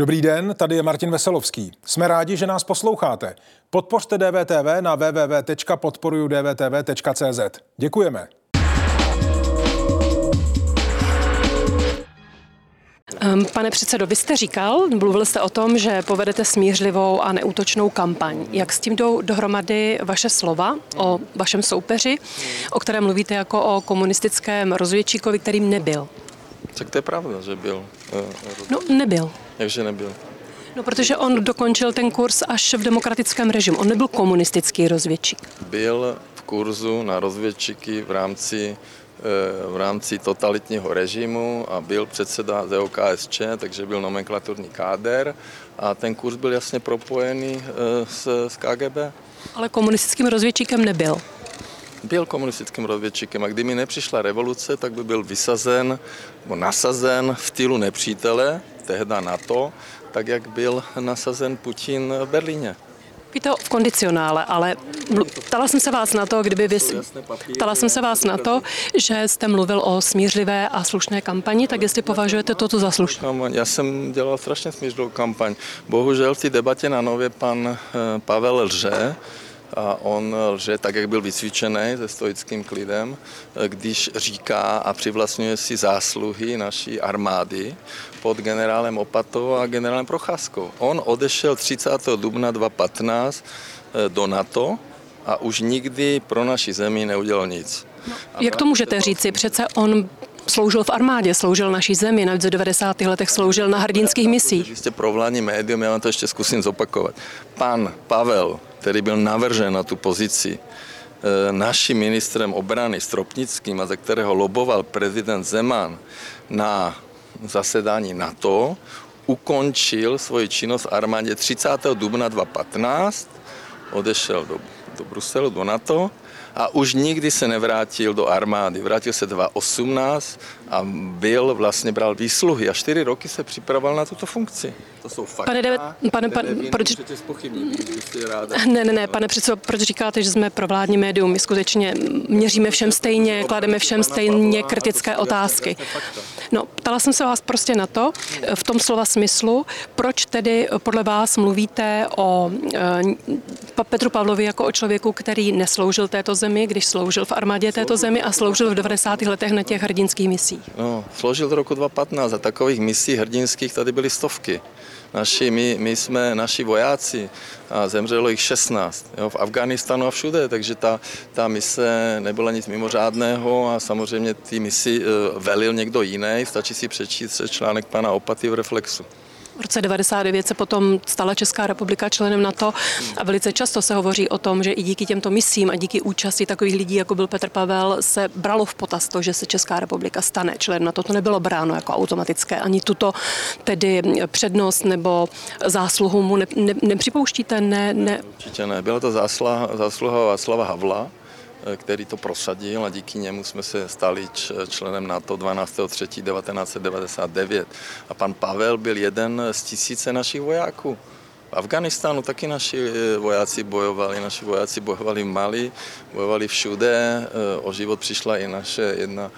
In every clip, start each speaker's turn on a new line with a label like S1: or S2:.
S1: Dobrý den, tady je Martin Veselovský. Jsme rádi, že nás posloucháte. Podpořte DVTV na www.podporujudvtv.cz. Děkujeme.
S2: Ehm, pane předsedo, vy jste říkal, mluvil jste o tom, že povedete smířlivou a neútočnou kampaň. Jak s tím jdou dohromady vaše slova o vašem soupeři, o kterém mluvíte jako o komunistickém rozvědčíkovi, kterým nebyl?
S3: Tak to je pravda, že byl.
S2: No, nebyl.
S3: Jakže nebyl?
S2: No, protože on dokončil ten kurz až v demokratickém režimu. On nebyl komunistický rozvědčík.
S3: Byl v kurzu na rozvědčíky v rámci v rámci totalitního režimu a byl předseda ZOKSČ, takže byl nomenklaturní káder a ten kurz byl jasně propojený s, s KGB.
S2: Ale komunistickým rozvědčíkem nebyl.
S3: Byl komunistickým rozvědčíkem a kdyby nepřišla revoluce, tak by byl vysazen nebo nasazen v týlu nepřítele, tehda NATO, tak jak byl nasazen Putin v Berlíně.
S2: Víte v kondicionále, ale ptala jsem se vás na to, kdyby vy... Ptala jsem se vás na to, že jste mluvil o smířlivé a slušné kampani, tak jestli považujete toto za slušné?
S3: Já jsem dělal strašně smířlivou kampaň. Bohužel v té debatě na Nově pan eh, Pavel lže, a on lže tak, jak byl vycvičený se stoickým klidem, když říká a přivlastňuje si zásluhy naší armády pod generálem Opatovou a generálem Procházkou. On odešel 30. dubna 2015 eh, do NATO a už nikdy pro naši zemi neudělal nic.
S2: No, jak to můžete říci? Přece on sloužil v armádě, sloužil naší zemi, navíc v 90. letech sloužil na hrdinských misích.
S3: Vy jste provládní médium, já vám to ještě zkusím zopakovat. Pan Pavel který byl navržen na tu pozici eh, naším ministrem obrany Stropnickým a ze kterého loboval prezident Zeman na zasedání NATO, ukončil svoji činnost v armádě 30. dubna 2015, odešel do, do Bruselu, do NATO a už nikdy se nevrátil do armády. Vrátil se 2018 a byl, vlastně bral výsluhy a čtyři roky se připravoval na tuto funkci. To jsou fakta,
S2: pane, Deve, pane, pane, proč... Ne, ne, ne, pane předsedo, proč říkáte, že jsme pro vládní médium? My skutečně měříme všem stejně, klademe všem stejně kritické otázky. No, ptala jsem se vás prostě na to, v tom slova smyslu, proč tedy podle vás mluvíte o uh, Petru Pavlovi jako o člověku, který nesloužil této zemi, když sloužil v armádě této zemi a sloužil v 90. letech na těch hrdinských misích?
S3: No, sloužil do roku 2015 a takových misí hrdinských tady byly stovky. Naši, my, my jsme naši vojáci a zemřelo jich 16 jo, v Afganistanu a všude, takže ta, ta mise nebyla nic mimořádného a samozřejmě ty misi uh, velil někdo jiný, stačí si přečíst článek pana Opaty v Reflexu.
S2: V roce 99 se potom stala Česká republika členem NATO a velice často se hovoří o tom, že i díky těmto misím a díky účasti takových lidí, jako byl Petr Pavel, se bralo v potaz to, že se Česká republika stane členem NATO. To nebylo bráno jako automatické. Ani tuto tedy přednost nebo zásluhu mu ne, ne, nepřipouštíte? Ne, ne.
S3: Určitě ne. Byla to zásluha, zásluha Václava Havla, který to prosadil a díky němu jsme se stali členem NATO 12.3.1999. A pan Pavel byl jeden z tisíce našich vojáků. V Afganistánu taky naši eh, vojáci bojovali, naši vojáci bojovali v Mali, bojovali všude, eh, o život přišla i naše jedna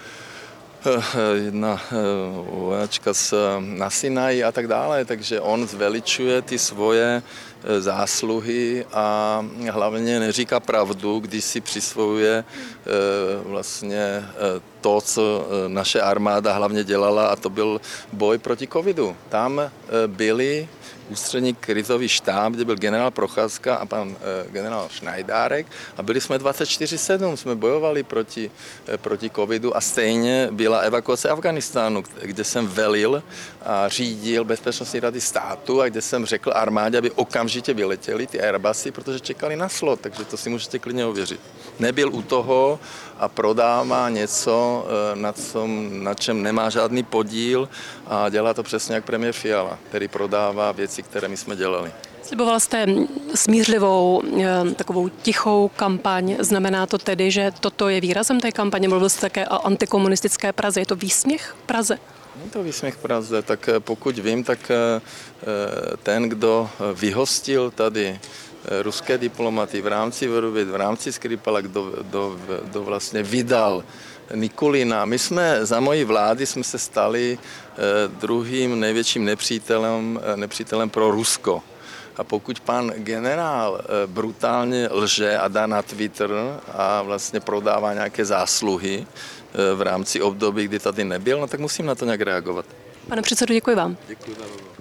S3: jedna vojáčka z, na Sinaji a tak dále, takže on zveličuje ty svoje Eh, zásluhy a hlavně neříká pravdu, když si přisvojuje eh, vlastně eh, to, co naše armáda hlavně dělala a to byl boj proti covidu. Tam byli ústřední krizový štáb, kde byl generál Procházka a pan generál Šnajdárek a byli jsme 24-7, jsme bojovali proti, proti covidu a stejně byla evakuace Afganistánu, kde jsem velil a řídil Bezpečnostní rady státu a kde jsem řekl armádě, aby okamžitě vyletěli ty Airbusy, protože čekali na slot, takže to si můžete klidně ověřit. Nebyl u toho a prodává něco, eh, na, com, na čem nemá žádný podíl a dělá to přesně jak premiér Fiala, který prodává věci, které my jsme dělali.
S2: Sliboval jste smířlivou, eh, takovou tichou kampaň. Znamená to tedy, že toto je výrazem té kampaně? Mluvil jste také o antikomunistické Praze. Je to výsměch Praze?
S3: Není to výsměch Praze, tak eh, pokud vím, tak eh, ten, kdo vyhostil tady ruské diplomaty v rámci Vrubit, v rámci Skripala, kdo, kdo, kdo vlastně vydal Nikulina. My jsme za mojí vlády jsme se stali druhým největším nepřítelem, nepřítelem pro Rusko. A pokud pan generál brutálně lže a dá na Twitter a vlastně prodává nějaké zásluhy v rámci období, kdy tady nebyl, no tak musím na to nějak reagovat.
S2: Pane předsedo, děkuji vám.
S3: Děkuji za rozhovor.